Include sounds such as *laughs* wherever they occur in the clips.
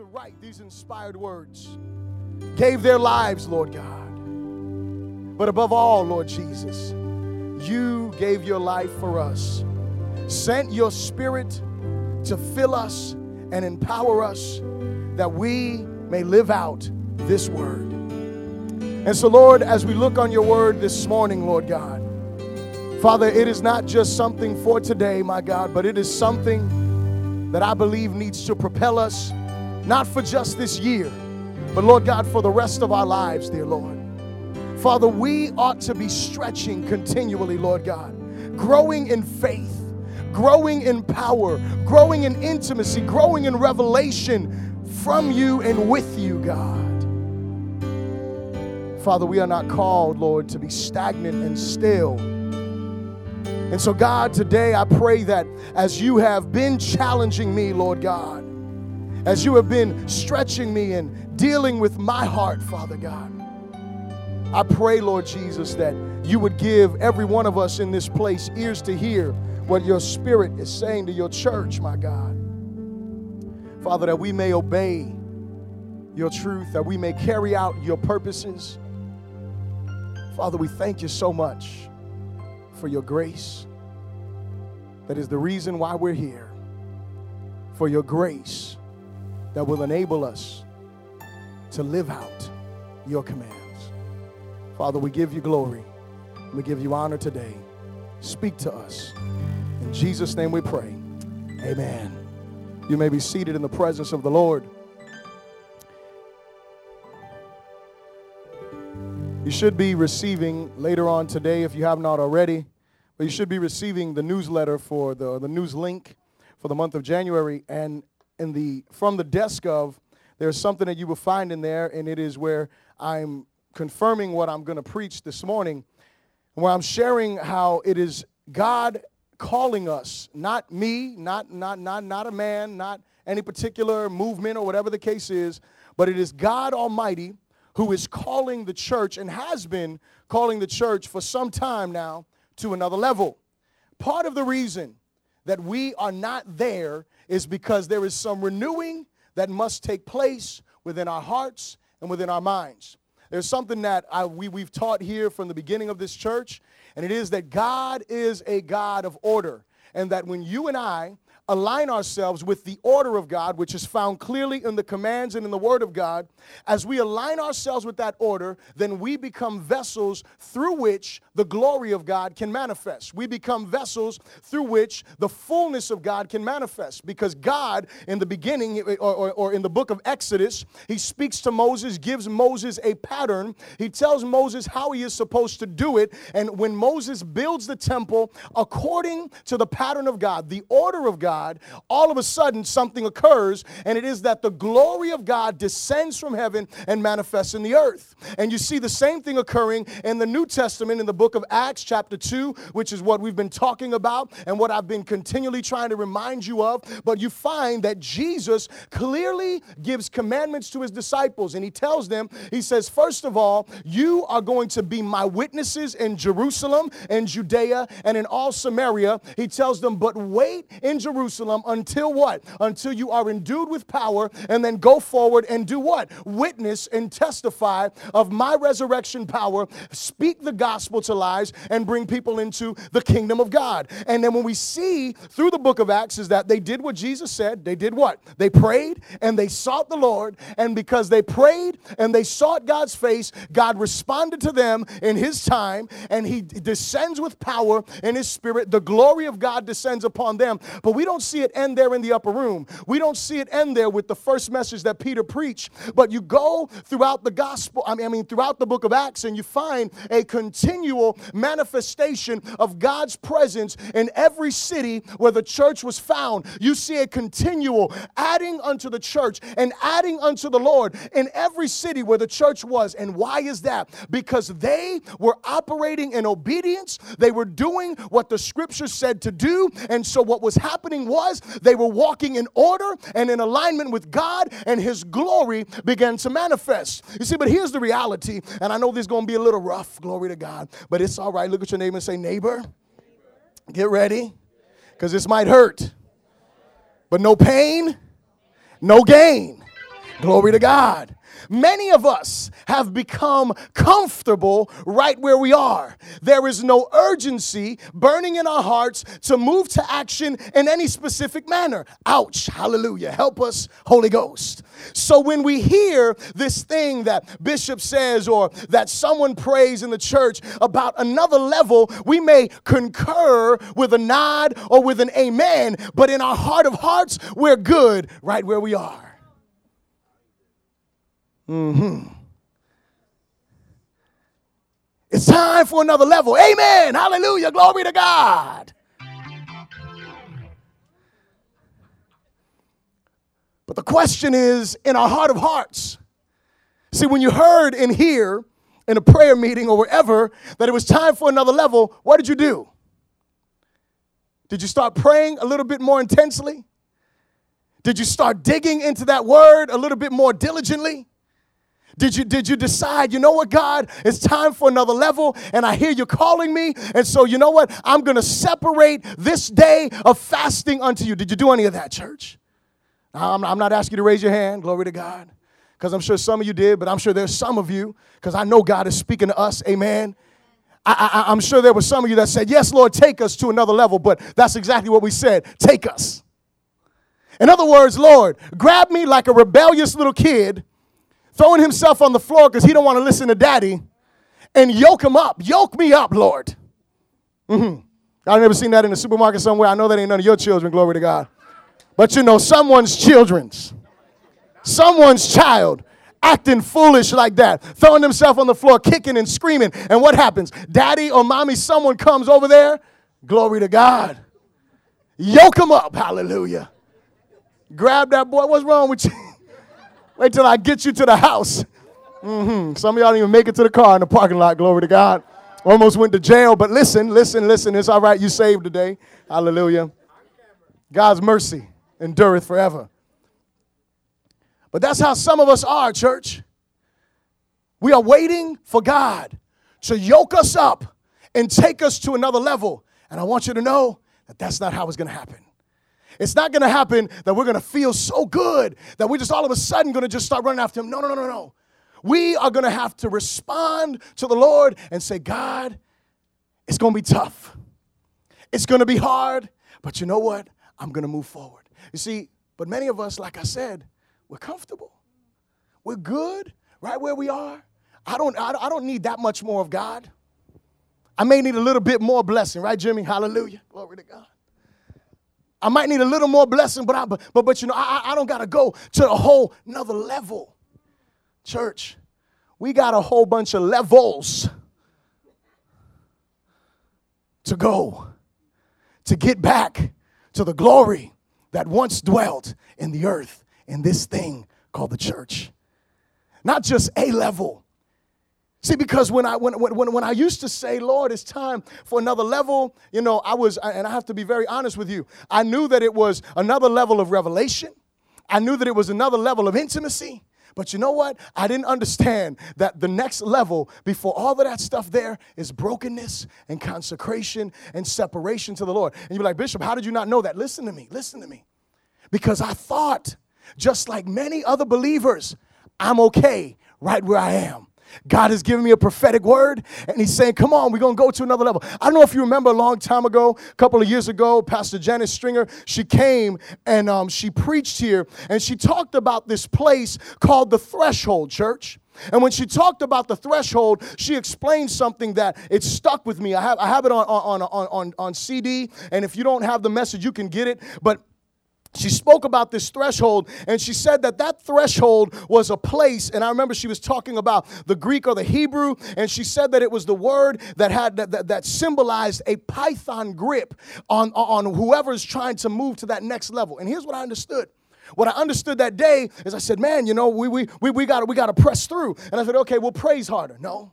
to write these inspired words, gave their lives, Lord God. But above all, Lord Jesus, you gave your life for us, sent your spirit to fill us and empower us that we may live out this word. And so, Lord, as we look on your word this morning, Lord God, Father, it is not just something for today, my God, but it is something that I believe needs to propel us, not for just this year, but Lord God, for the rest of our lives, dear Lord. Father, we ought to be stretching continually, Lord God, growing in faith, growing in power, growing in intimacy, growing in revelation from you and with you, God. Father, we are not called, Lord, to be stagnant and still. And so, God, today I pray that as you have been challenging me, Lord God, as you have been stretching me and dealing with my heart, Father God, I pray, Lord Jesus, that you would give every one of us in this place ears to hear what your spirit is saying to your church, my God. Father, that we may obey your truth, that we may carry out your purposes. Father, we thank you so much for your grace. That is the reason why we're here. For your grace that will enable us to live out your commands. Father, we give you glory. We give you honor today. Speak to us. In Jesus' name we pray. Amen. You may be seated in the presence of the Lord. You should be receiving later on today, if you have not already, but you should be receiving the newsletter for the, the news link for the month of January. And in the from the desk of, there's something that you will find in there, and it is where I'm confirming what I'm going to preach this morning, where I'm sharing how it is God calling us, not me, not, not, not, not a man, not any particular movement or whatever the case is, but it is God Almighty who is calling the church and has been calling the church for some time now to another level. Part of the reason that we are not there is because there is some renewing that must take place within our hearts and within our minds. There's something that I, we, we've taught here from the beginning of this church, and it is that God is a God of order. And that when you and I align ourselves with the order of God, which is found clearly in the commands and in the Word of God, as we align ourselves with that order, then we become vessels through which the glory of God can manifest. We become vessels through which the fullness of God can manifest. Because God, in the beginning, or, or, or in the book of Exodus, He speaks to Moses, gives Moses a pattern. He tells Moses how he is supposed to do it. And when Moses builds the temple according to the pattern of God, the order of God, God, all of a sudden something occurs, and it is that the glory of God descends from heaven and manifests in the earth. And you see the same thing occurring in the New Testament in the book of Acts, chapter 2, which is what we've been talking about and what I've been continually trying to remind you of. But you find that Jesus clearly gives commandments to his disciples, and he tells them, He says, First of all, you are going to be my witnesses in Jerusalem and Judea and in all Samaria. He tells them, But wait in Jerusalem Jerusalem until what? Until you are endued with power and then go forward and do what? Witness and testify of my resurrection power, speak the gospel to lies, and bring people into the kingdom of God. And then when we see through the book of Acts is that they did what Jesus said. They did what? They prayed and they sought the Lord. And because they prayed and they sought God's face, God responded to them in his time and he descends with power in his spirit. The glory of God descends upon them. But we don't don't see it end there in the upper room. We don't see it end there with the first message that Peter preached. But you go throughout the gospel, I mean, I mean throughout the book of Acts, and you find a continual manifestation of God's presence in every city where the church was found. You see a continual adding unto the church and adding unto the Lord in every city where the church was. And why is that? Because they were operating in obedience, they were doing what the scripture said to do. And so, what was happening was they were walking in order and in alignment with God, and His glory began to manifest. You see, but here's the reality, and I know this is going to be a little rough, glory to God, but it's all right. Look at your neighbor and say, Neighbor, get ready, because this might hurt. But no pain, no gain. Glory to God. Many of us have become comfortable right where we are. There is no urgency burning in our hearts to move to action in any specific manner. Ouch. Hallelujah. Help us, Holy Ghost. So when we hear this thing that Bishop says or that someone prays in the church about another level, we may concur with a nod or with an amen, but in our heart of hearts, we're good right where we are. Mm-hmm. It's time for another level. Amen. Hallelujah. Glory to God. But the question is in our heart of hearts. See, when you heard and hear in a prayer meeting or wherever that it was time for another level, what did you do? Did you start praying a little bit more intensely? Did you start digging into that word a little bit more diligently? Did you, did you decide, you know what, God, it's time for another level, and I hear you calling me, and so you know what? I'm gonna separate this day of fasting unto you. Did you do any of that, church? I'm, I'm not asking you to raise your hand, glory to God, because I'm sure some of you did, but I'm sure there's some of you, because I know God is speaking to us, amen. I, I, I'm sure there were some of you that said, Yes, Lord, take us to another level, but that's exactly what we said take us. In other words, Lord, grab me like a rebellious little kid throwing himself on the floor because he don't want to listen to daddy and yoke him up. Yoke me up, Lord. Mm-hmm. I've never seen that in a supermarket somewhere. I know that ain't none of your children, glory to God. But you know, someone's children's, someone's child acting foolish like that, throwing himself on the floor, kicking and screaming. And what happens? Daddy or mommy, someone comes over there, glory to God. Yoke him up, hallelujah. Grab that boy. What's wrong with you? *laughs* Wait till I get you to the house. Mm-hmm. Some of y'all didn't even make it to the car in the parking lot. Glory to God. Almost went to jail, but listen, listen, listen. It's all right. You saved today. Hallelujah. God's mercy endureth forever. But that's how some of us are, church. We are waiting for God to yoke us up and take us to another level. And I want you to know that that's not how it's going to happen. It's not going to happen that we're going to feel so good that we're just all of a sudden going to just start running after Him. No, no, no, no, no. We are going to have to respond to the Lord and say, God, it's going to be tough. It's going to be hard, but you know what? I'm going to move forward. You see, but many of us, like I said, we're comfortable. We're good right where we are. I don't, I don't need that much more of God. I may need a little bit more blessing, right, Jimmy? Hallelujah. Glory to God. I might need a little more blessing, but I, but, but, you know, I, I don't got to go to a whole another level. Church, we got a whole bunch of levels to go to get back to the glory that once dwelt in the earth in this thing called the church. Not just a level, See, because when I when, when, when I used to say, Lord, it's time for another level, you know, I was, and I have to be very honest with you, I knew that it was another level of revelation. I knew that it was another level of intimacy. But you know what? I didn't understand that the next level before all of that stuff there is brokenness and consecration and separation to the Lord. And you're like, Bishop, how did you not know that? Listen to me, listen to me. Because I thought, just like many other believers, I'm okay right where I am. God has given me a prophetic word, and He's saying, Come on, we're gonna go to another level. I don't know if you remember a long time ago, a couple of years ago, Pastor Janice Stringer, she came and um, she preached here, and she talked about this place called the Threshold Church. And when she talked about the threshold, she explained something that it stuck with me. I have, I have it on, on, on, on, on CD, and if you don't have the message, you can get it. But she spoke about this threshold and she said that that threshold was a place and i remember she was talking about the greek or the hebrew and she said that it was the word that had that, that, that symbolized a python grip on, on whoever's trying to move to that next level and here's what i understood what I understood that day is I said, man, you know, we, we, we, we got we to press through. And I said, okay, we'll praise harder. No.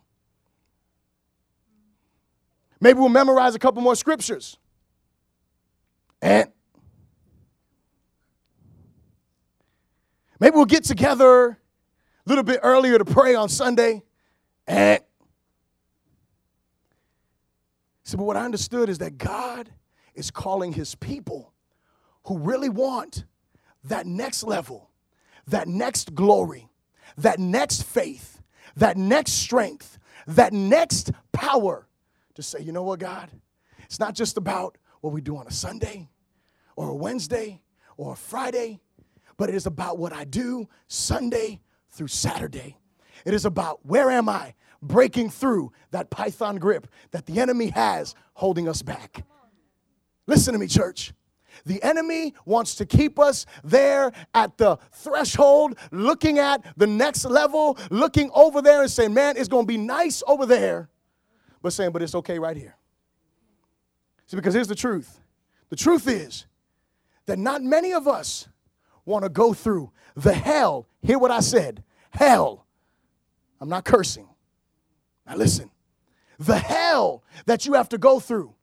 Maybe we'll memorize a couple more scriptures. And Maybe we'll get together a little bit earlier to pray on Sunday. Eh. And so, but what I understood is that God is calling his people who really want that next level, that next glory, that next faith, that next strength, that next power to say, you know what, God? It's not just about what we do on a Sunday or a Wednesday or a Friday, but it is about what I do Sunday through Saturday. It is about where am I breaking through that python grip that the enemy has holding us back. Listen to me, church. The enemy wants to keep us there at the threshold, looking at the next level, looking over there and saying, man, it's going to be nice over there, but saying, but it's okay right here. See, because here's the truth the truth is that not many of us want to go through the hell. Hear what I said hell. I'm not cursing. Now listen. The hell that you have to go through,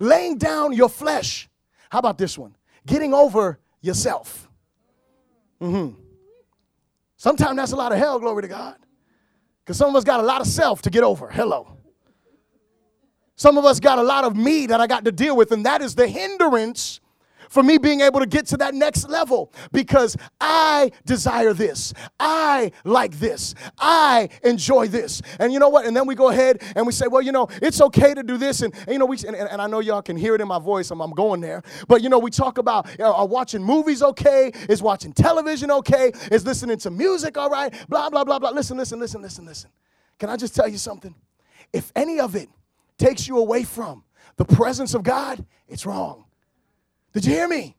laying down your flesh how about this one? Getting over yourself. Mm-hmm. Sometimes that's a lot of hell, glory to God. Because some of us got a lot of self to get over. Hello. Some of us got a lot of me that I got to deal with, and that is the hindrance for me being able to get to that next level because I desire this. I like this. I enjoy this. And you know what? And then we go ahead and we say, well, you know, it's okay to do this. And, and you know, we, and, and, I know y'all can hear it in my voice. I'm, I'm going there. But, you know, we talk about you know, are watching movies okay? Is watching television okay? Is listening to music all right? Blah, blah, blah, blah. Listen, listen, listen, listen, listen. Can I just tell you something? If any of it takes you away from the presence of God, it's wrong. Did you hear me?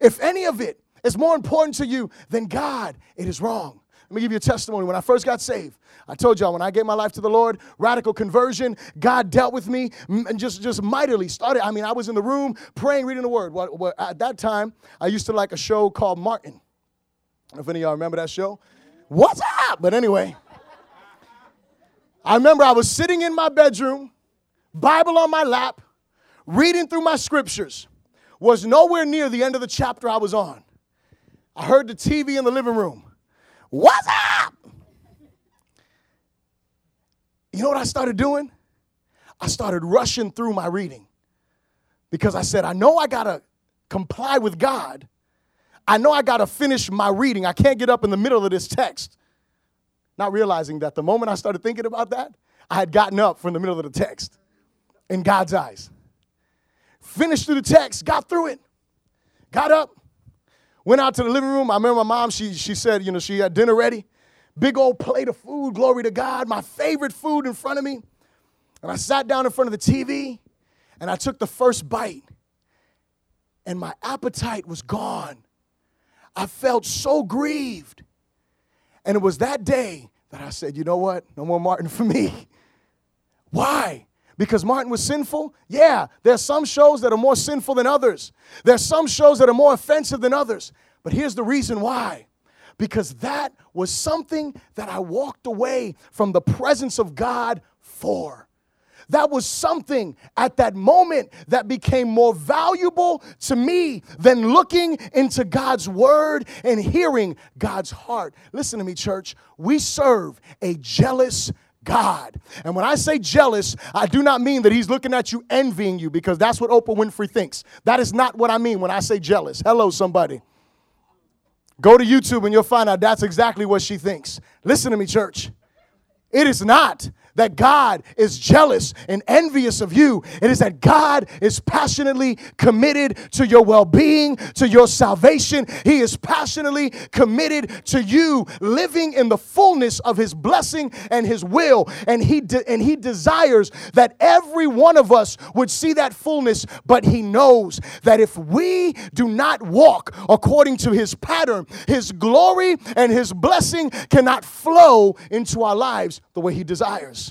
If any of it is more important to you than God, it is wrong. Let me give you a testimony. When I first got saved, I told y'all when I gave my life to the Lord, radical conversion, God dealt with me and just, just mightily started. I mean, I was in the room praying, reading the word. Well, well, at that time, I used to like a show called Martin. if any of y'all remember that show. What's up? But anyway, I remember I was sitting in my bedroom, Bible on my lap, reading through my scriptures was nowhere near the end of the chapter I was on. I heard the TV in the living room. What's up? You know what I started doing? I started rushing through my reading because I said, I know I got to comply with God. I know I got to finish my reading. I can't get up in the middle of this text. Not realizing that the moment I started thinking about that, I had gotten up from the middle of the text in God's eyes finished through the text, got through it, got up, went out to the living room. I remember my mom, she, she said, you know, she had dinner ready. Big old plate of food, glory to God, my favorite food in front of me. And I sat down in front of the TV and I took the first bite, and my appetite was gone. I felt so grieved. And it was that day that I said, you know what? No more Martin for me. *laughs* Why? Because Martin was sinful? Yeah, there's some shows that are more sinful than others. There's some shows that are more offensive than others. But here's the reason why. Because that was something that I walked away from the presence of God for. That was something at that moment that became more valuable to me than looking into God's word and hearing God's heart. Listen to me, church. We serve a jealous God. And when I say jealous, I do not mean that he's looking at you envying you because that's what Oprah Winfrey thinks. That is not what I mean when I say jealous. Hello, somebody. Go to YouTube and you'll find out that's exactly what she thinks. Listen to me, church. It is not that God is jealous and envious of you. It is that God is passionately committed to your well being, to your salvation. He is passionately committed to you living in the fullness of His blessing and His will. And He, de- and he desires that every one of us would see that fullness, but He knows that if we do not walk according to His pattern, His glory and His blessing cannot flow into our lives the way He desires.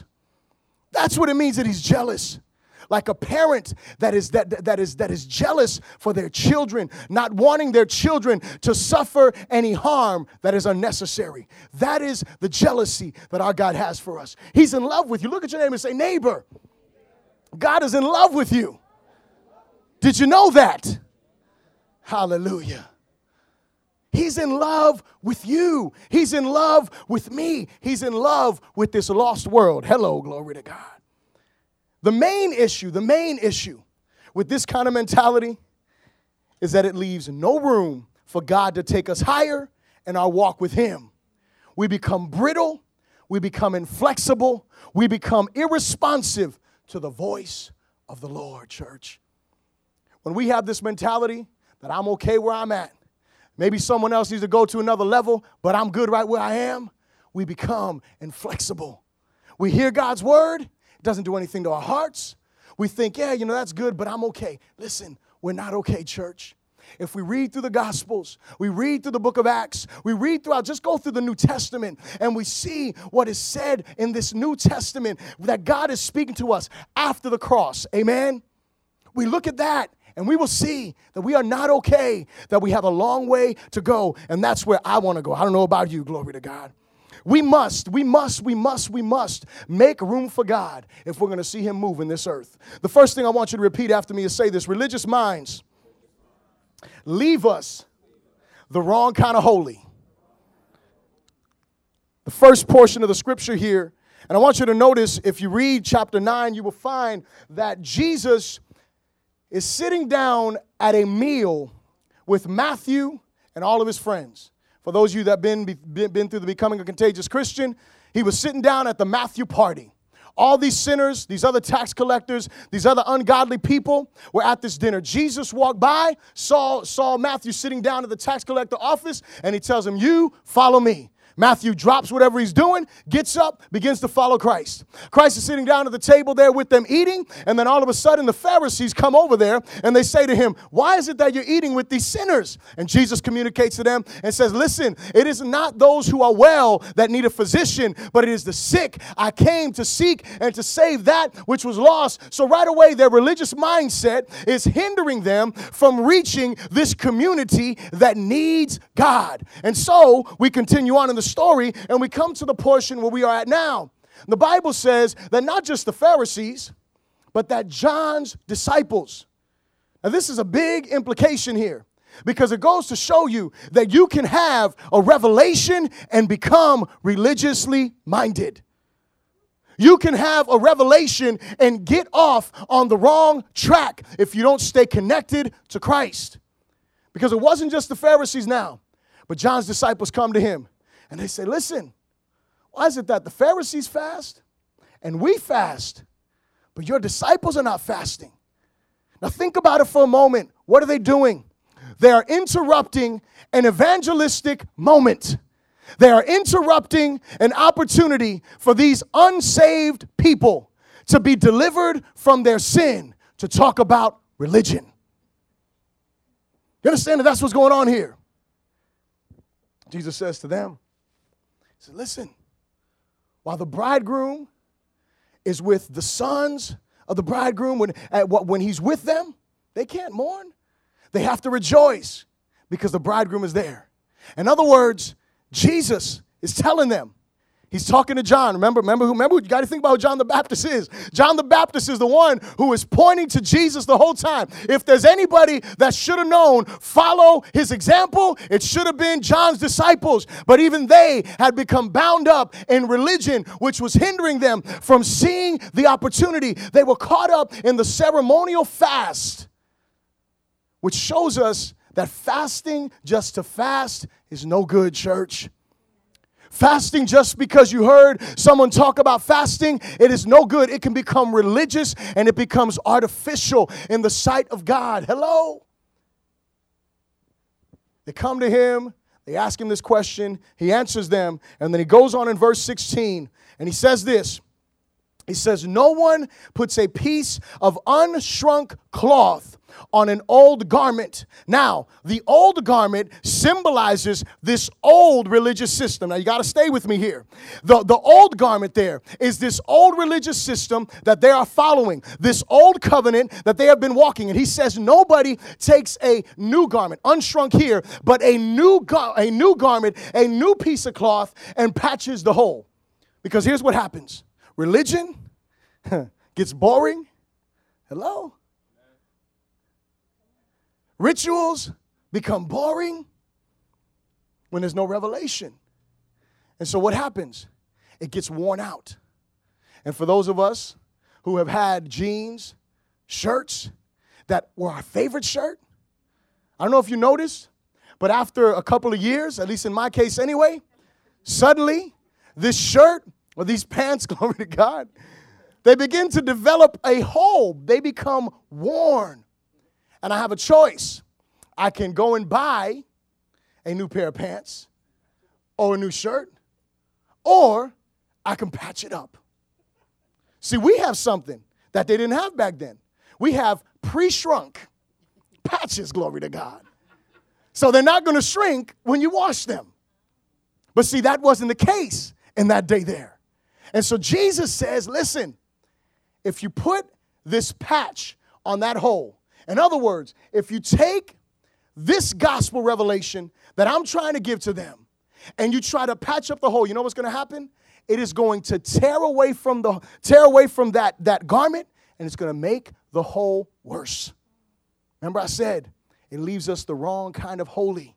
That's what it means that he's jealous. Like a parent that is that, that is that is jealous for their children, not wanting their children to suffer any harm that is unnecessary. That is the jealousy that our God has for us. He's in love with you. Look at your neighbor and say, neighbor, God is in love with you. Did you know that? Hallelujah. He's in love with you. He's in love with me. He's in love with this lost world. Hello, glory to God. The main issue, the main issue with this kind of mentality is that it leaves no room for God to take us higher in our walk with Him. We become brittle, we become inflexible, we become irresponsive to the voice of the Lord, church. When we have this mentality that I'm okay where I'm at, maybe someone else needs to go to another level, but I'm good right where I am, we become inflexible. We hear God's word, it doesn't do anything to our hearts. We think, yeah, you know, that's good, but I'm okay. Listen, we're not okay, church. If we read through the Gospels, we read through the book of Acts, we read throughout, just go through the New Testament, and we see what is said in this New Testament that God is speaking to us after the cross. Amen? We look at that and we will see that we are not okay, that we have a long way to go, and that's where I want to go. I don't know about you, glory to God. We must, we must, we must, we must make room for God if we're going to see Him move in this earth. The first thing I want you to repeat after me is say this religious minds leave us the wrong kind of holy. The first portion of the scripture here, and I want you to notice if you read chapter 9, you will find that Jesus is sitting down at a meal with Matthew and all of his friends. For those of you that have been, been, been through the Becoming a Contagious Christian, he was sitting down at the Matthew party. All these sinners, these other tax collectors, these other ungodly people were at this dinner. Jesus walked by, saw, saw Matthew sitting down at the tax collector office, and he tells him, You follow me. Matthew drops whatever he's doing, gets up, begins to follow Christ. Christ is sitting down at the table there with them eating, and then all of a sudden the Pharisees come over there and they say to him, Why is it that you're eating with these sinners? And Jesus communicates to them and says, Listen, it is not those who are well that need a physician, but it is the sick. I came to seek and to save that which was lost. So right away, their religious mindset is hindering them from reaching this community that needs God. And so we continue on in the story and we come to the portion where we are at now. The Bible says that not just the Pharisees, but that John's disciples. Now, this is a big implication here because it goes to show you that you can have a revelation and become religiously minded. You can have a revelation and get off on the wrong track if you don't stay connected to Christ. Because it wasn't just the Pharisees now, but John's disciples come to him and they say, Listen, why is it that the Pharisees fast and we fast, but your disciples are not fasting? Now, think about it for a moment. What are they doing? They are interrupting an evangelistic moment. They are interrupting an opportunity for these unsaved people to be delivered from their sin to talk about religion. You understand that that's what's going on here? Jesus says to them, He said, Listen, while the bridegroom is with the sons of the bridegroom, when, when he's with them, they can't mourn. They have to rejoice because the bridegroom is there. In other words, Jesus is telling them, He's talking to John. Remember, remember, who remember, you got to think about who John the Baptist is. John the Baptist is the one who is pointing to Jesus the whole time. If there's anybody that should have known, follow his example, it should have been John's disciples. But even they had become bound up in religion, which was hindering them from seeing the opportunity. They were caught up in the ceremonial fast, which shows us that fasting just to fast is no good, church. Fasting just because you heard someone talk about fasting, it is no good. It can become religious and it becomes artificial in the sight of God. Hello? They come to him, they ask him this question, he answers them, and then he goes on in verse 16 and he says this. He says, No one puts a piece of unshrunk cloth on an old garment. Now, the old garment symbolizes this old religious system. Now, you got to stay with me here. The, the old garment there is this old religious system that they are following, this old covenant that they have been walking. And he says, nobody takes a new garment, unshrunk here, but a new, gar- a new garment, a new piece of cloth, and patches the hole. Because here's what happens religion *laughs* gets boring. Hello? Rituals become boring when there's no revelation. And so what happens? It gets worn out. And for those of us who have had jeans, shirts that were our favorite shirt, I don't know if you noticed, But after a couple of years, at least in my case anyway, suddenly this shirt or these pants, *laughs* glory to God, they begin to develop a hole. They become worn. And I have a choice. I can go and buy a new pair of pants or a new shirt, or I can patch it up. See, we have something that they didn't have back then. We have pre shrunk patches, glory to God. So they're not going to shrink when you wash them. But see, that wasn't the case in that day there. And so Jesus says, listen, if you put this patch on that hole, in other words, if you take this gospel revelation that I'm trying to give to them and you try to patch up the hole, you know what's going to happen? It is going to tear away from the tear away from that that garment and it's going to make the hole worse. Remember I said it leaves us the wrong kind of holy.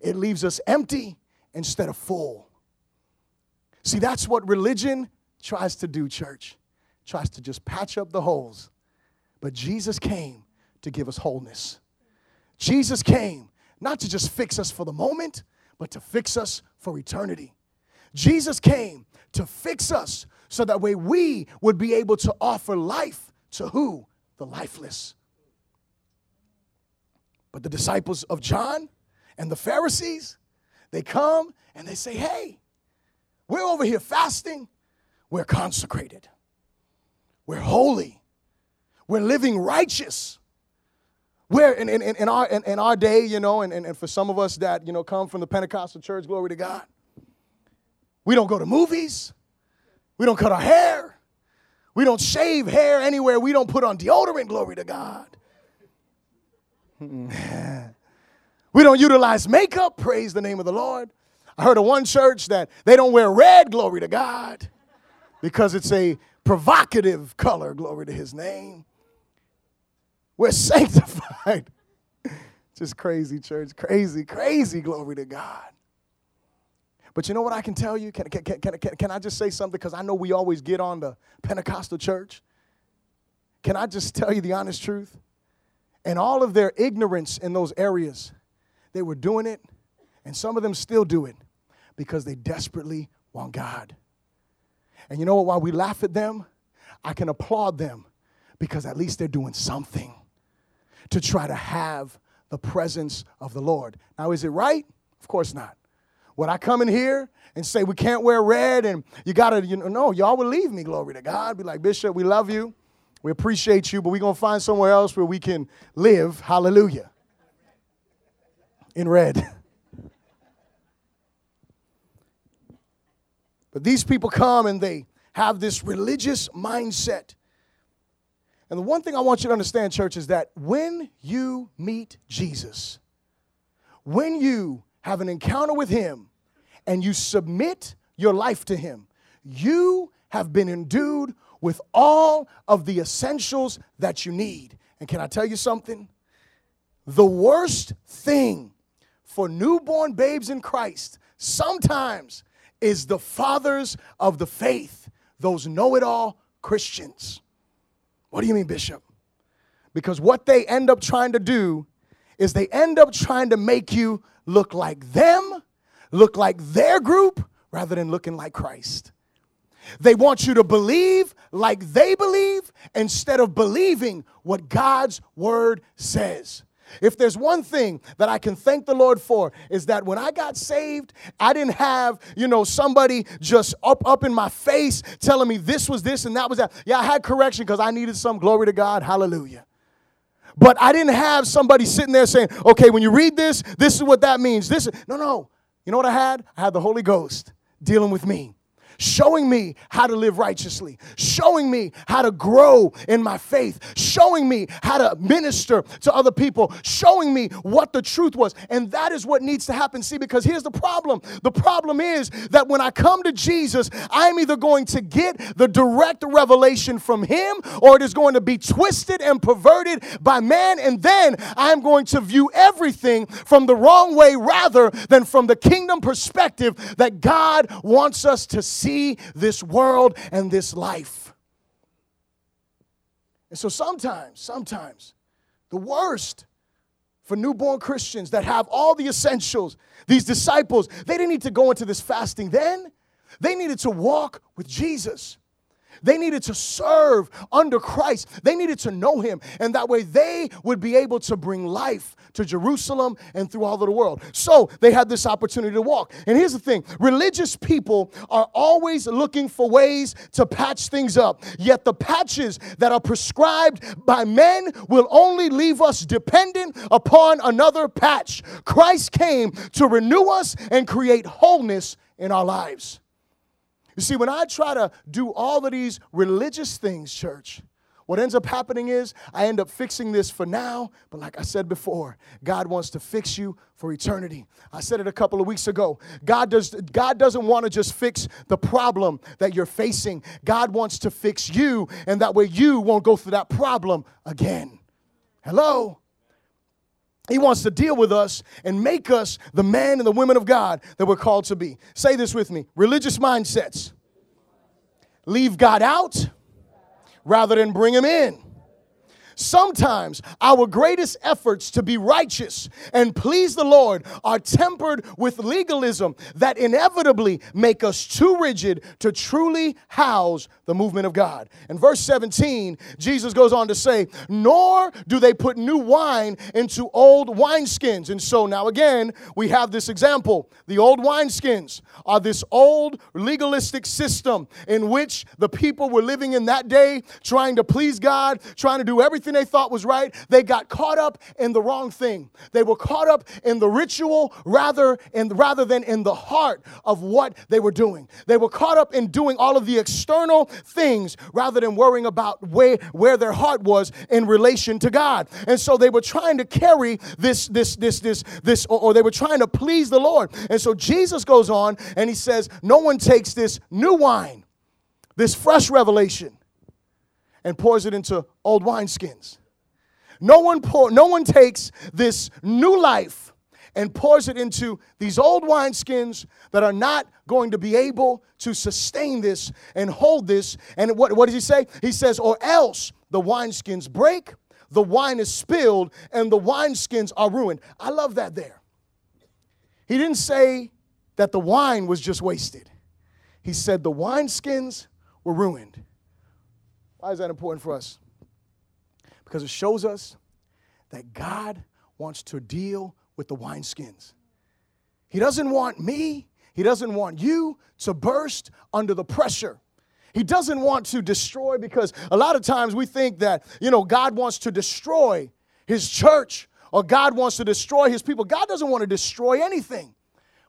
It leaves us empty instead of full. See, that's what religion tries to do, church. Tries to just patch up the holes. But Jesus came to give us wholeness. Jesus came not to just fix us for the moment, but to fix us for eternity. Jesus came to fix us so that way we would be able to offer life to who? The lifeless. But the disciples of John and the Pharisees, they come and they say, hey, we're over here fasting, we're consecrated, we're holy, we're living righteous. We're in, in, in, our, in, in our day, you know, and, and, and for some of us that, you know, come from the Pentecostal church, glory to God, we don't go to movies, we don't cut our hair, we don't shave hair anywhere, we don't put on deodorant, glory to God. *laughs* we don't utilize makeup, praise the name of the Lord. I heard of one church that they don't wear red, glory to God, because it's a provocative color, glory to his name. We're *laughs* sanctified. Just crazy, church. Crazy, crazy, glory to God. But you know what I can tell you? Can, can, can, can, can I just say something? Because I know we always get on the Pentecostal church. Can I just tell you the honest truth? And all of their ignorance in those areas, they were doing it, and some of them still do it because they desperately want God. And you know what? While we laugh at them, I can applaud them because at least they're doing something to try to have the presence of the Lord. Now, is it right? Of course not. Would I come in here and say we can't wear red and you gotta, you know, no, y'all would leave me, glory to God. Be like, Bishop, we love you. We appreciate you, but we're gonna find somewhere else where we can live. Hallelujah. In red. *laughs* But these people come and they have this religious mindset. And the one thing I want you to understand, church, is that when you meet Jesus, when you have an encounter with Him and you submit your life to Him, you have been endued with all of the essentials that you need. And can I tell you something? The worst thing for newborn babes in Christ sometimes is the fathers of the faith, those know it all Christians. What do you mean, Bishop? Because what they end up trying to do is they end up trying to make you look like them, look like their group, rather than looking like Christ. They want you to believe like they believe instead of believing what God's word says. If there's one thing that I can thank the Lord for is that when I got saved, I didn't have, you know, somebody just up up in my face telling me this was this and that was that. Yeah, I had correction because I needed some glory to God. Hallelujah. But I didn't have somebody sitting there saying, "Okay, when you read this, this is what that means." This No, no. You know what I had? I had the Holy Ghost dealing with me showing me how to live righteously, showing me how to grow in my faith, showing me how to minister to other people, showing me what the truth was. And that is what needs to happen. See, because here's the problem the problem is that when I come to Jesus, I'm either going to get the direct revelation from Him or it is going to be twisted and perverted by man. And then I'm going to view everything from the wrong way rather than from the kingdom perspective that God wants us to see see this world and this life. And so sometimes, sometimes, the worst for newborn Christians that have all the essentials. These disciples, they didn't need to go into this fasting then. They needed to walk with Jesus. They needed to serve under Christ. They needed to know him. And that way they would be able to bring life to Jerusalem and through all of the world. So they had this opportunity to walk. And here's the thing religious people are always looking for ways to patch things up. Yet the patches that are prescribed by men will only leave us dependent upon another patch. Christ came to renew us and create wholeness in our lives. You see, when I try to do all of these religious things, church, what ends up happening is I end up fixing this for now, but like I said before, God wants to fix you for eternity. I said it a couple of weeks ago. God does God doesn't want to just fix the problem that you're facing. God wants to fix you and that way you won't go through that problem again. Hello. He wants to deal with us and make us the men and the women of God that we're called to be. Say this with me religious mindsets leave God out rather than bring Him in. Sometimes our greatest efforts to be righteous and please the Lord are tempered with legalism that inevitably make us too rigid to truly house the movement of God. In verse 17, Jesus goes on to say, Nor do they put new wine into old wineskins. And so now again, we have this example. The old wineskins are this old legalistic system in which the people were living in that day, trying to please God, trying to do everything everything they thought was right, they got caught up in the wrong thing. They were caught up in the ritual rather, in, rather than in the heart of what they were doing. They were caught up in doing all of the external things rather than worrying about where, where their heart was in relation to God. And so they were trying to carry this, this, this, this, this, or, or they were trying to please the Lord. And so Jesus goes on and he says, No one takes this new wine, this fresh revelation and pours it into old wineskins. No one pour, no one takes this new life and pours it into these old wineskins that are not going to be able to sustain this and hold this. And what, what does he say? He says, or else the wineskins break, the wine is spilled, and the wineskins are ruined. I love that there. He didn't say that the wine was just wasted. He said the wineskins were ruined. Why is that important for us? Because it shows us that God wants to deal with the wineskins. He doesn't want me, He doesn't want you to burst under the pressure. He doesn't want to destroy because a lot of times we think that, you know, God wants to destroy His church or God wants to destroy His people. God doesn't want to destroy anything.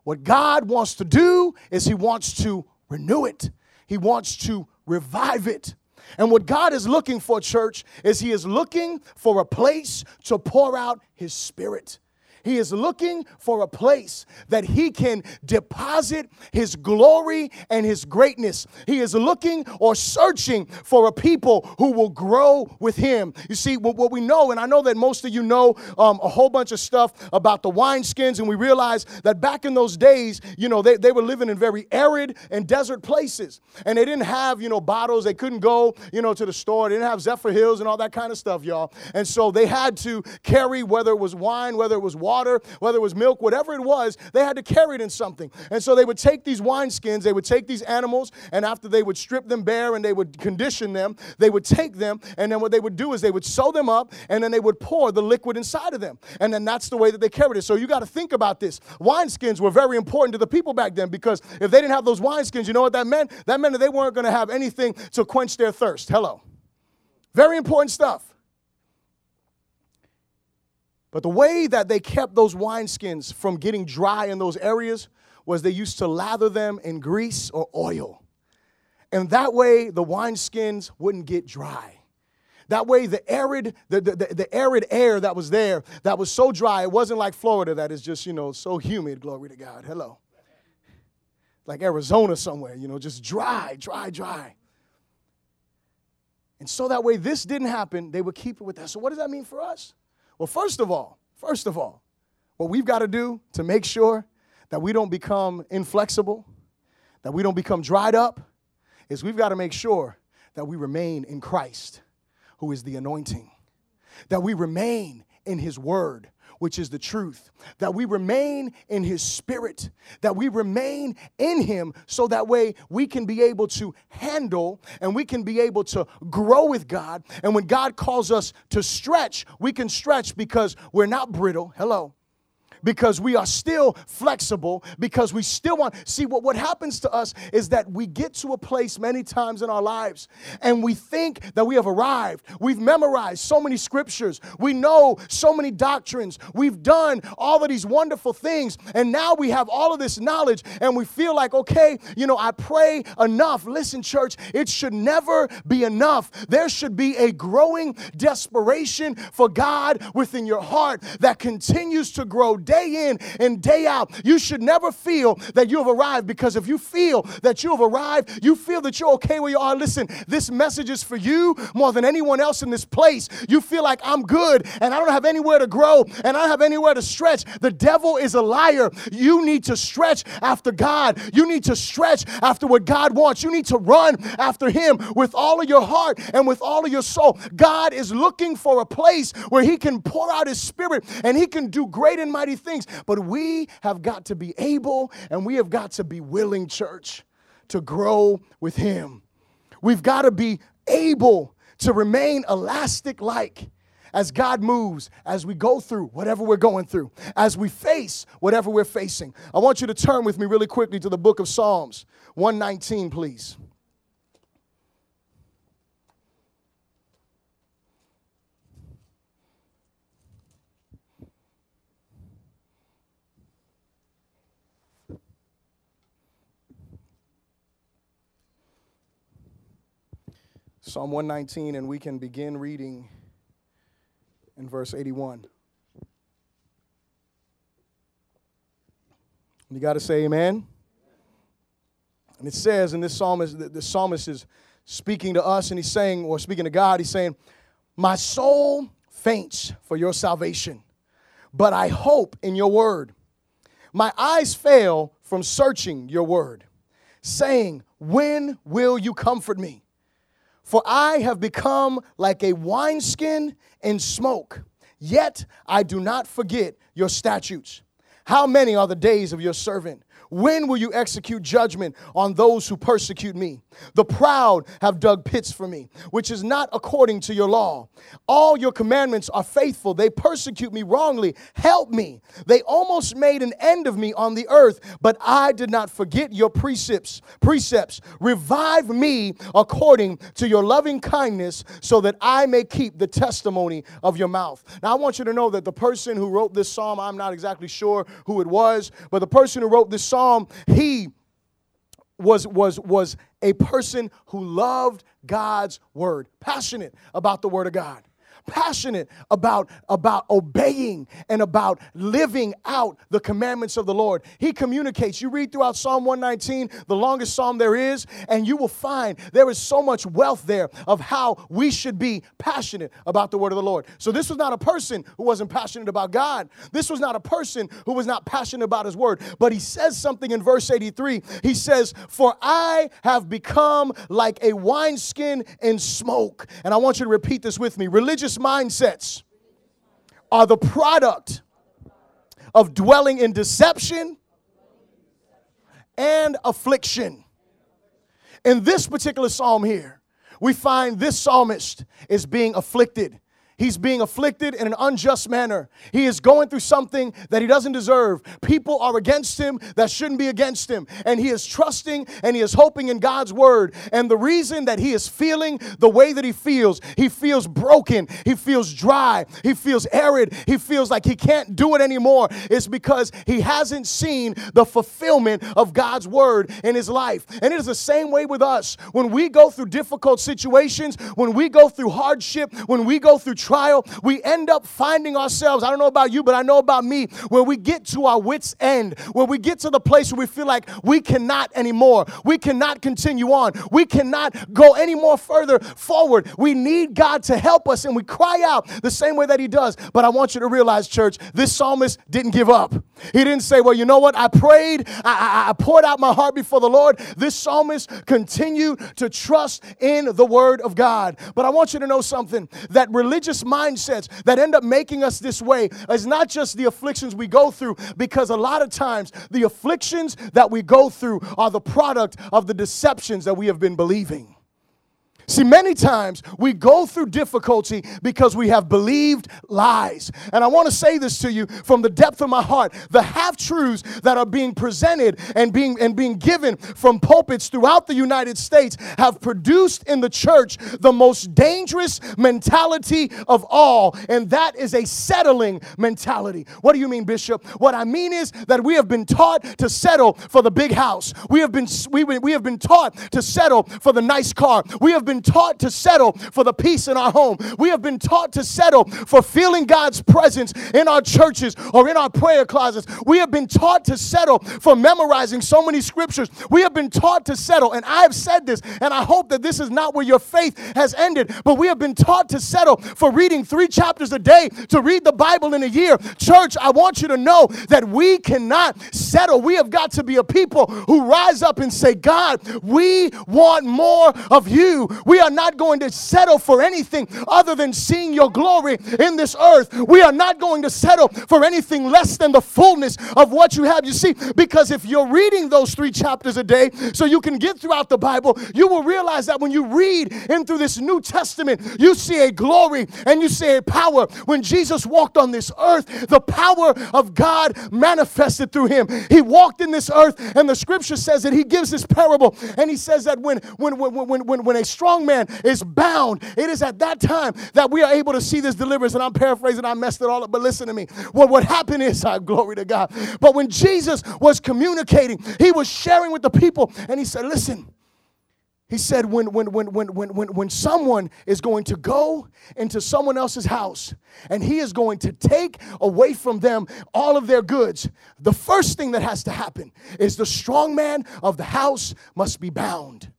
What God wants to do is He wants to renew it, He wants to revive it. And what God is looking for, church, is He is looking for a place to pour out His Spirit. He is looking for a place that he can deposit his glory and his greatness. He is looking or searching for a people who will grow with him. You see, what we know, and I know that most of you know um, a whole bunch of stuff about the wineskins, and we realize that back in those days, you know, they, they were living in very arid and desert places. And they didn't have, you know, bottles. They couldn't go, you know, to the store. They didn't have Zephyrhills and all that kind of stuff, y'all. And so they had to carry, whether it was wine, whether it was water, water, whether it was milk, whatever it was, they had to carry it in something. And so they would take these wineskins, they would take these animals, and after they would strip them bare and they would condition them, they would take them, and then what they would do is they would sew them up, and then they would pour the liquid inside of them. And then that's the way that they carried it. So you got to think about this. Wineskins were very important to the people back then because if they didn't have those wineskins, you know what that meant? That meant that they weren't going to have anything to quench their thirst. Hello. Very important stuff. But the way that they kept those wineskins from getting dry in those areas was they used to lather them in grease or oil. And that way the wineskins wouldn't get dry. That way, the arid, the, the, the, arid air that was there, that was so dry, it wasn't like Florida that is just, you know, so humid, glory to God. Hello. Like Arizona somewhere, you know, just dry, dry, dry. And so that way this didn't happen, they would keep it with that. So, what does that mean for us? Well, first of all, first of all, what we've got to do to make sure that we don't become inflexible, that we don't become dried up, is we've got to make sure that we remain in Christ, who is the anointing, that we remain in His Word. Which is the truth. That we remain in his spirit, that we remain in him so that way we can be able to handle and we can be able to grow with God. And when God calls us to stretch, we can stretch because we're not brittle. Hello because we are still flexible, because we still want. See, what, what happens to us is that we get to a place many times in our lives and we think that we have arrived. We've memorized so many scriptures, we know so many doctrines, we've done all of these wonderful things, and now we have all of this knowledge and we feel like, okay, you know, I pray enough. Listen, church, it should never be enough. There should be a growing desperation for God within your heart that continues to grow day in and day out. You should never feel that you have arrived because if you feel that you have arrived, you feel that you're okay where you are. Listen, this message is for you more than anyone else in this place. You feel like I'm good and I don't have anywhere to grow and I don't have anywhere to stretch. The devil is a liar. You need to stretch after God. You need to stretch after what God wants. You need to run after Him with all of your heart and with all of your soul. God is looking for a place where He can pour out His Spirit and He can do great and mighty things. But we have got to be able and we have got to be willing, church, to grow with Him. We've got to be able to remain elastic like as God moves, as we go through whatever we're going through, as we face whatever we're facing. I want you to turn with me really quickly to the book of Psalms 119, please. Psalm 119, and we can begin reading in verse 81. You got to say amen. And it says, and this psalmist, the, the psalmist is speaking to us, and he's saying, or speaking to God, he's saying, My soul faints for your salvation, but I hope in your word. My eyes fail from searching your word, saying, When will you comfort me? For I have become like a wineskin in smoke, yet I do not forget your statutes. How many are the days of your servant? When will you execute judgment on those who persecute me? The proud have dug pits for me, which is not according to your law. All your commandments are faithful. They persecute me wrongly. Help me. They almost made an end of me on the earth, but I did not forget your precepts. Precepts. Revive me according to your loving kindness, so that I may keep the testimony of your mouth. Now I want you to know that the person who wrote this psalm, I'm not exactly sure who it was, but the person who wrote this psalm, he was, was, was a person who loved God's word, passionate about the word of God passionate about, about obeying and about living out the commandments of the Lord. He communicates. You read throughout Psalm 119, the longest psalm there is, and you will find there is so much wealth there of how we should be passionate about the word of the Lord. So this was not a person who wasn't passionate about God. This was not a person who was not passionate about his word. But he says something in verse 83. He says, For I have become like a wineskin in smoke. And I want you to repeat this with me. Religious mindsets are the product of dwelling in deception and affliction. In this particular psalm here, we find this psalmist is being afflicted He's being afflicted in an unjust manner. He is going through something that he doesn't deserve. People are against him that shouldn't be against him. And he is trusting and he is hoping in God's word. And the reason that he is feeling the way that he feels, he feels broken, he feels dry, he feels arid, he feels like he can't do it anymore, is because he hasn't seen the fulfillment of God's word in his life. And it is the same way with us. When we go through difficult situations, when we go through hardship, when we go through trial, we end up finding ourselves, I don't know about you, but I know about me, where we get to our wits' end, where we get to the place where we feel like we cannot anymore. We cannot continue on. We cannot go any more further forward. We need God to help us, and we cry out the same way that He does. But I want you to realize, church, this psalmist didn't give up. He didn't say, Well, you know what? I prayed, I, I, I poured out my heart before the Lord. This psalmist continued to trust in the word of God. But I want you to know something that religious mindsets that end up making us this way is not just the afflictions we go through, because a lot of times the afflictions that we go through are the product of the deceptions that we have been believing. See, many times we go through difficulty because we have believed lies. And I want to say this to you from the depth of my heart. The half truths that are being presented and being, and being given from pulpits throughout the United States have produced in the church the most dangerous mentality of all, and that is a settling mentality. What do you mean, Bishop? What I mean is that we have been taught to settle for the big house, we have been, we, we have been taught to settle for the nice car, we have been been taught to settle for the peace in our home. We have been taught to settle for feeling God's presence in our churches or in our prayer closets. We have been taught to settle for memorizing so many scriptures. We have been taught to settle. And I have said this, and I hope that this is not where your faith has ended, but we have been taught to settle for reading three chapters a day to read the Bible in a year. Church, I want you to know that we cannot settle. We have got to be a people who rise up and say, God, we want more of you. We are not going to settle for anything other than seeing your glory in this earth. We are not going to settle for anything less than the fullness of what you have. You see, because if you're reading those three chapters a day so you can get throughout the Bible, you will realize that when you read in through this New Testament, you see a glory and you see a power. When Jesus walked on this earth, the power of God manifested through him. He walked in this earth, and the scripture says that he gives this parable, and he says that when when when when, when a strong strong man is bound. It is at that time that we are able to see this deliverance. And I'm paraphrasing, I messed it all up, but listen to me. Well, what happened is, *laughs* I glory to God. But when Jesus was communicating, he was sharing with the people, and he said, Listen, he said, when, when, when, when, when, when, when someone is going to go into someone else's house and he is going to take away from them all of their goods, the first thing that has to happen is the strong man of the house must be bound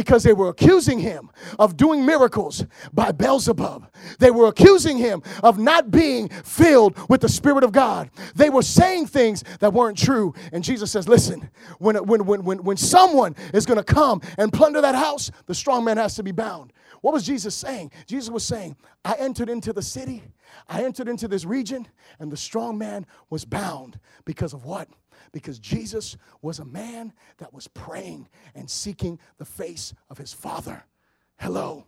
because they were accusing him of doing miracles by Beelzebub. They were accusing him of not being filled with the Spirit of God. They were saying things that weren't true. And Jesus says, Listen, when, when, when, when, when someone is going to come and plunder that house, the strong man has to be bound. What was Jesus saying? Jesus was saying, I entered into the city, I entered into this region, and the strong man was bound because of what? Because Jesus was a man that was praying and seeking the face of his Father. Hello.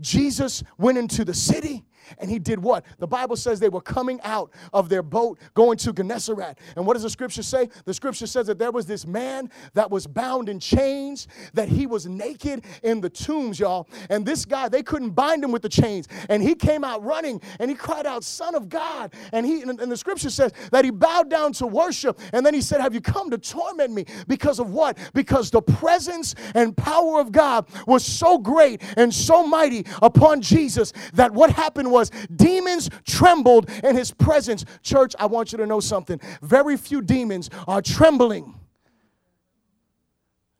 Jesus went into the city and he did what? The Bible says they were coming out of their boat going to Gennesaret. And what does the scripture say? The scripture says that there was this man that was bound in chains, that he was naked in the tombs, y'all. And this guy, they couldn't bind him with the chains. And he came out running and he cried out, Son of God. And he and the scripture says that he bowed down to worship. And then he said, Have you come to torment me? Because of what? Because the presence and power of God was so great and so mighty upon Jesus that what happened was demons trembled in his presence. Church, I want you to know something. Very few demons are trembling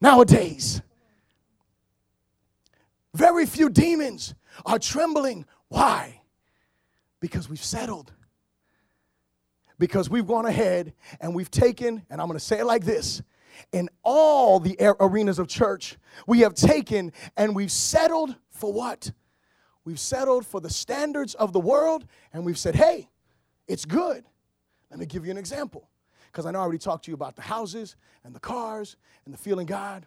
nowadays. Very few demons are trembling. Why? Because we've settled. Because we've gone ahead and we've taken, and I'm going to say it like this in all the arenas of church, we have taken and we've settled for what? We've settled for the standards of the world and we've said, hey, it's good. Let me give you an example. Because I know I already talked to you about the houses and the cars and the feeling God.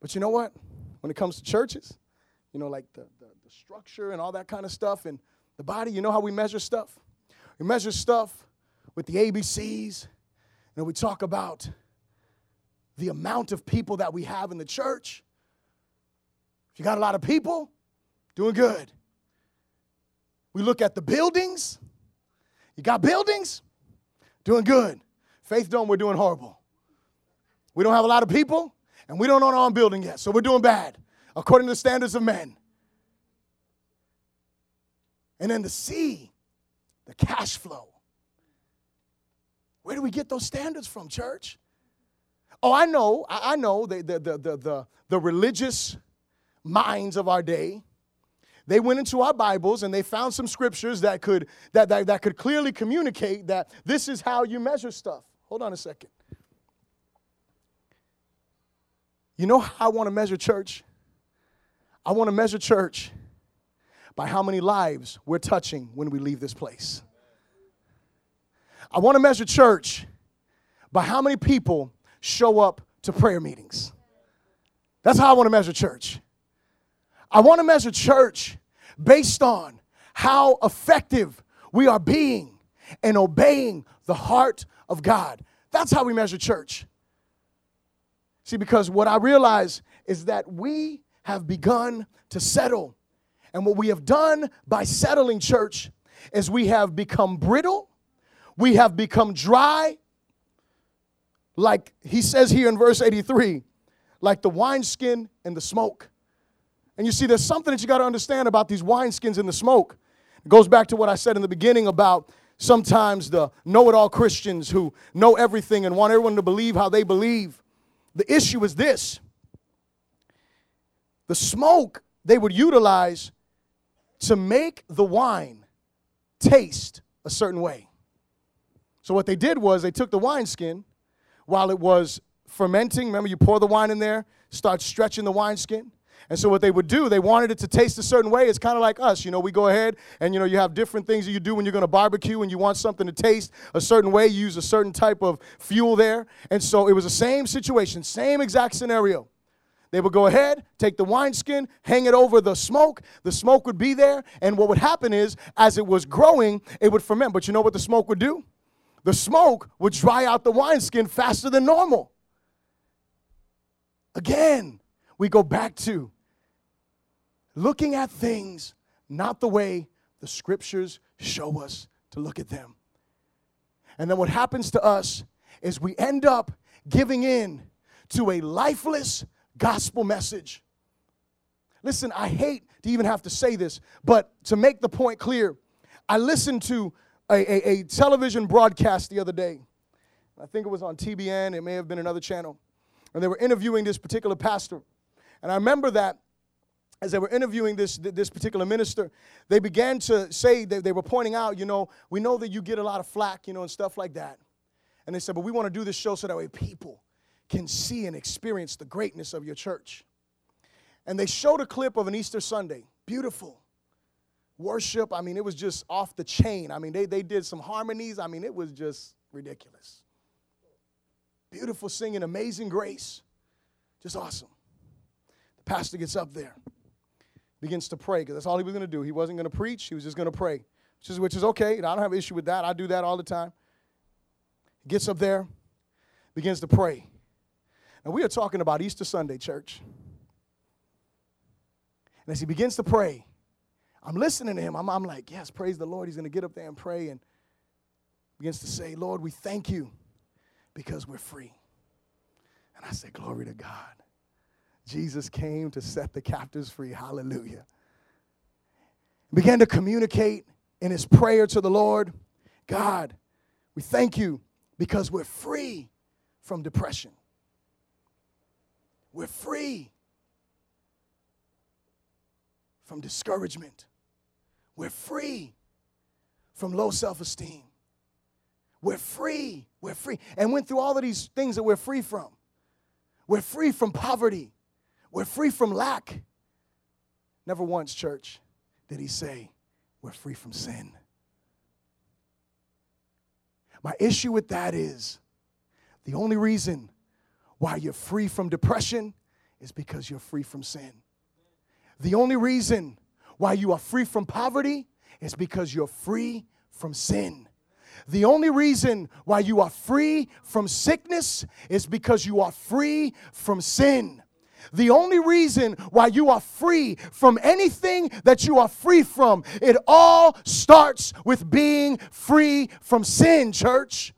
But you know what? When it comes to churches, you know, like the, the, the structure and all that kind of stuff and the body, you know how we measure stuff? We measure stuff with the ABCs, and we talk about the amount of people that we have in the church. If you got a lot of people, Doing good. We look at the buildings. You got buildings? Doing good. Faith Dome, we're doing horrible. We don't have a lot of people, and we don't own our own building yet, so we're doing bad according to the standards of men. And then the C, the cash flow. Where do we get those standards from, church? Oh, I know, I know the, the, the, the, the, the religious minds of our day they went into our Bibles and they found some scriptures that could, that, that, that could clearly communicate that this is how you measure stuff. Hold on a second. You know how I want to measure church? I want to measure church by how many lives we're touching when we leave this place. I want to measure church by how many people show up to prayer meetings. That's how I want to measure church. I want to measure church based on how effective we are being and obeying the heart of God. That's how we measure church. See, because what I realize is that we have begun to settle. And what we have done by settling church is we have become brittle, we have become dry, like he says here in verse 83, like the wineskin and the smoke. And you see, there's something that you got to understand about these wineskins and the smoke. It goes back to what I said in the beginning about sometimes the know it all Christians who know everything and want everyone to believe how they believe. The issue is this the smoke they would utilize to make the wine taste a certain way. So, what they did was they took the wineskin while it was fermenting. Remember, you pour the wine in there, start stretching the wineskin. And so what they would do, they wanted it to taste a certain way. It's kind of like us, you know. We go ahead and you know you have different things that you do when you're going to barbecue and you want something to taste a certain way. You use a certain type of fuel there, and so it was the same situation, same exact scenario. They would go ahead, take the wineskin, hang it over the smoke. The smoke would be there, and what would happen is, as it was growing, it would ferment. But you know what the smoke would do? The smoke would dry out the wineskin faster than normal. Again, we go back to looking at things not the way the scriptures show us to look at them. And then what happens to us is we end up giving in to a lifeless gospel message. Listen, I hate to even have to say this, but to make the point clear, I listened to a, a, a television broadcast the other day. I think it was on TBN, it may have been another channel. And they were interviewing this particular pastor. And I remember that as they were interviewing this, this particular minister, they began to say that they were pointing out, you know, we know that you get a lot of flack, you know, and stuff like that. And they said, but we want to do this show so that way people can see and experience the greatness of your church. And they showed a clip of an Easter Sunday. Beautiful. Worship, I mean, it was just off the chain. I mean, they, they did some harmonies. I mean, it was just ridiculous. Beautiful singing, amazing grace. Just awesome. The pastor gets up there begins to pray because that's all he was going to do. He wasn't going to preach, he was just going to pray, which is, which is okay. I don't have an issue with that. I do that all the time. He gets up there, begins to pray. And we are talking about Easter Sunday, church. And as he begins to pray, I'm listening to him. I'm, I'm like, yes, praise the Lord. He's going to get up there and pray and begins to say, Lord, we thank you because we're free. And I say, glory to God. Jesus came to set the captives free. Hallelujah. Began to communicate in his prayer to the Lord God, we thank you because we're free from depression. We're free from discouragement. We're free from low self esteem. We're free. We're free. And went through all of these things that we're free from. We're free from poverty. We're free from lack. Never once, church, did he say, We're free from sin. My issue with that is the only reason why you're free from depression is because you're free from sin. The only reason why you are free from poverty is because you're free from sin. The only reason why you are free from sickness is because you are free from sin. The only reason why you are free from anything that you are free from, it all starts with being free from sin, church.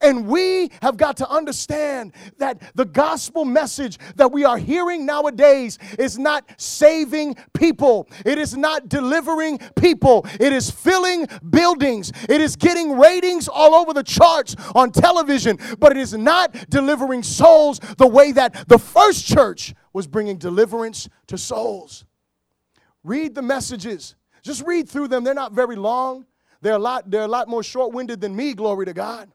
And we have got to understand that the gospel message that we are hearing nowadays is not saving people. It is not delivering people. It is filling buildings. It is getting ratings all over the charts on television, but it is not delivering souls the way that the first church was bringing deliverance to souls. Read the messages. Just read through them. They're not very long. They're a lot, they're a lot more short-winded than me, glory to God.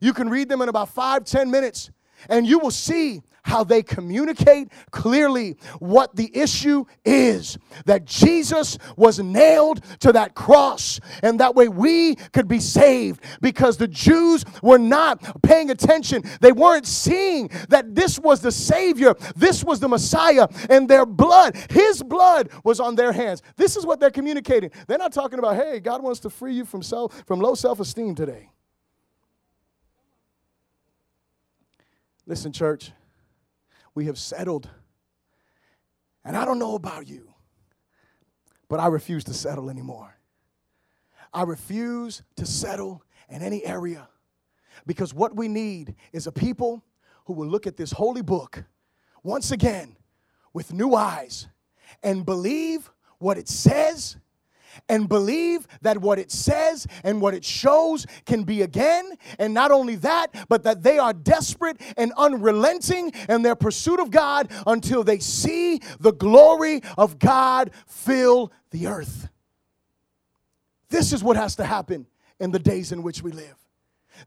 You can read them in about five, ten minutes, and you will see how they communicate clearly what the issue is that Jesus was nailed to that cross, and that way we could be saved because the Jews were not paying attention. They weren't seeing that this was the Savior, this was the Messiah, and their blood, His blood, was on their hands. This is what they're communicating. They're not talking about, hey, God wants to free you from self from low self-esteem today. Listen, church, we have settled. And I don't know about you, but I refuse to settle anymore. I refuse to settle in any area because what we need is a people who will look at this holy book once again with new eyes and believe what it says and believe that what it says and what it shows can be again. And not only that, but that they are desperate and unrelenting in their pursuit of God until they see the glory of God fill the earth. This is what has to happen in the days in which we live.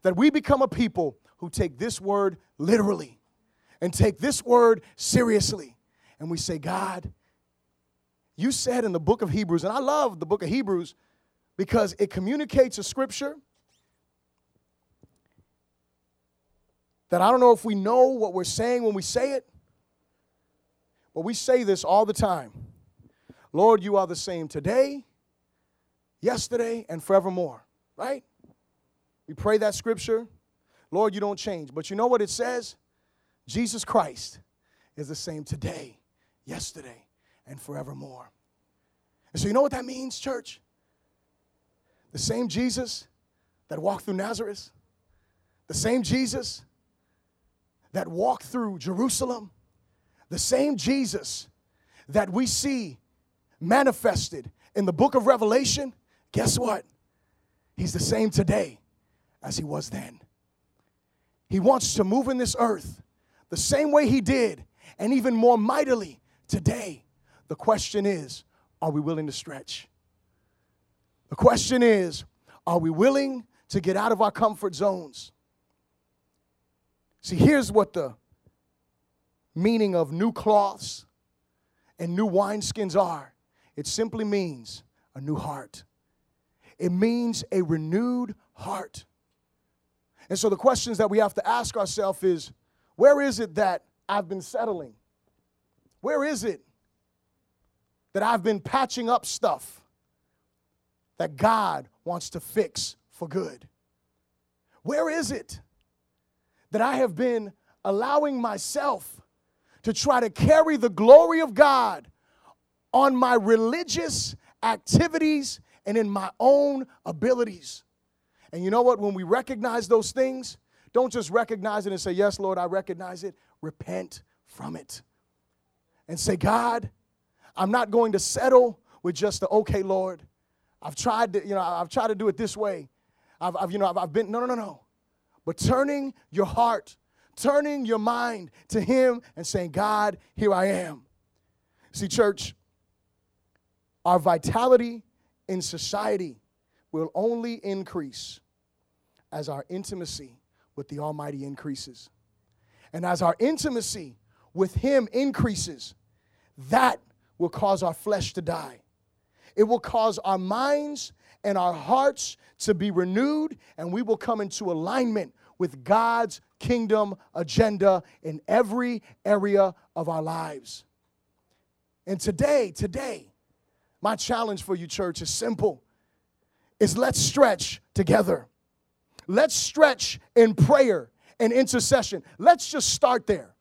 That we become a people who take this word literally and take this word seriously. And we say, God, you said in the book of Hebrews, and I love the book of Hebrews because it communicates a scripture that I don't know if we know what we're saying when we say it, but we say this all the time Lord, you are the same today, yesterday, and forevermore, right? We pray that scripture. Lord, you don't change. But you know what it says? Jesus Christ is the same today, yesterday, and forevermore. And so, you know what that means, church? The same Jesus that walked through Nazareth, the same Jesus that walked through Jerusalem, the same Jesus that we see manifested in the book of Revelation, guess what? He's the same today as he was then. He wants to move in this earth the same way he did, and even more mightily today. The question is, are we willing to stretch? The question is, are we willing to get out of our comfort zones? See, here's what the meaning of new cloths and new wineskins are it simply means a new heart, it means a renewed heart. And so the questions that we have to ask ourselves is where is it that I've been settling? Where is it that I've been patching up stuff that God wants to fix for good? Where is it that I have been allowing myself to try to carry the glory of God on my religious activities and in my own abilities? And you know what? When we recognize those things, don't just recognize it and say, Yes, Lord, I recognize it. Repent from it. And say, God, I'm not going to settle with just the okay, Lord. I've tried to, you know, I've tried to do it this way. I've, I've you know, I've, I've been, no, no, no, no. But turning your heart, turning your mind to Him and saying, God, here I am. See, church, our vitality in society will only increase as our intimacy with the Almighty increases. And as our intimacy with Him increases, that will cause our flesh to die. It will cause our minds and our hearts to be renewed, and we will come into alignment with God's kingdom agenda in every area of our lives. And today, today, my challenge for you, church, is simple. Is let's stretch together. Let's stretch in prayer and intercession. Let's just start there.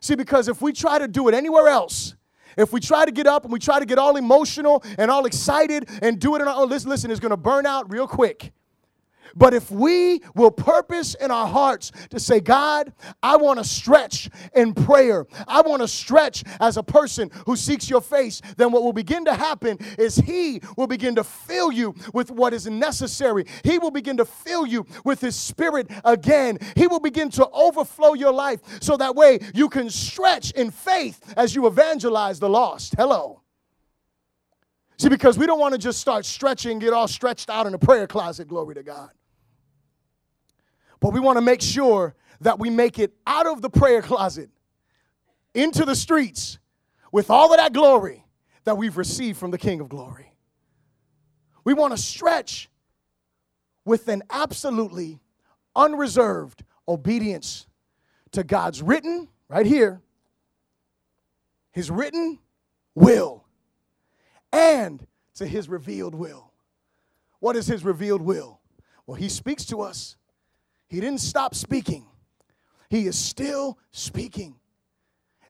See, because if we try to do it anywhere else, if we try to get up and we try to get all emotional and all excited and do it in our own, listen, listen, it's going to burn out real quick. But if we will purpose in our hearts to say, God, I want to stretch in prayer, I want to stretch as a person who seeks your face, then what will begin to happen is He will begin to fill you with what is necessary. He will begin to fill you with His Spirit again. He will begin to overflow your life so that way you can stretch in faith as you evangelize the lost. Hello. See, because we don't want to just start stretching, get all stretched out in a prayer closet, glory to God. But we want to make sure that we make it out of the prayer closet into the streets with all of that glory that we've received from the King of Glory. We want to stretch with an absolutely unreserved obedience to God's written, right here, His written will, and to His revealed will. What is His revealed will? Well, He speaks to us. He didn't stop speaking, He is still speaking.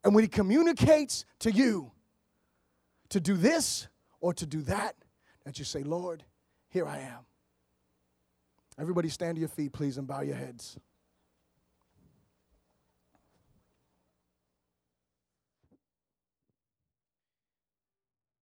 And when He communicates to you to do this or to do that, that you say, Lord, here I am. Everybody stand to your feet, please, and bow your heads.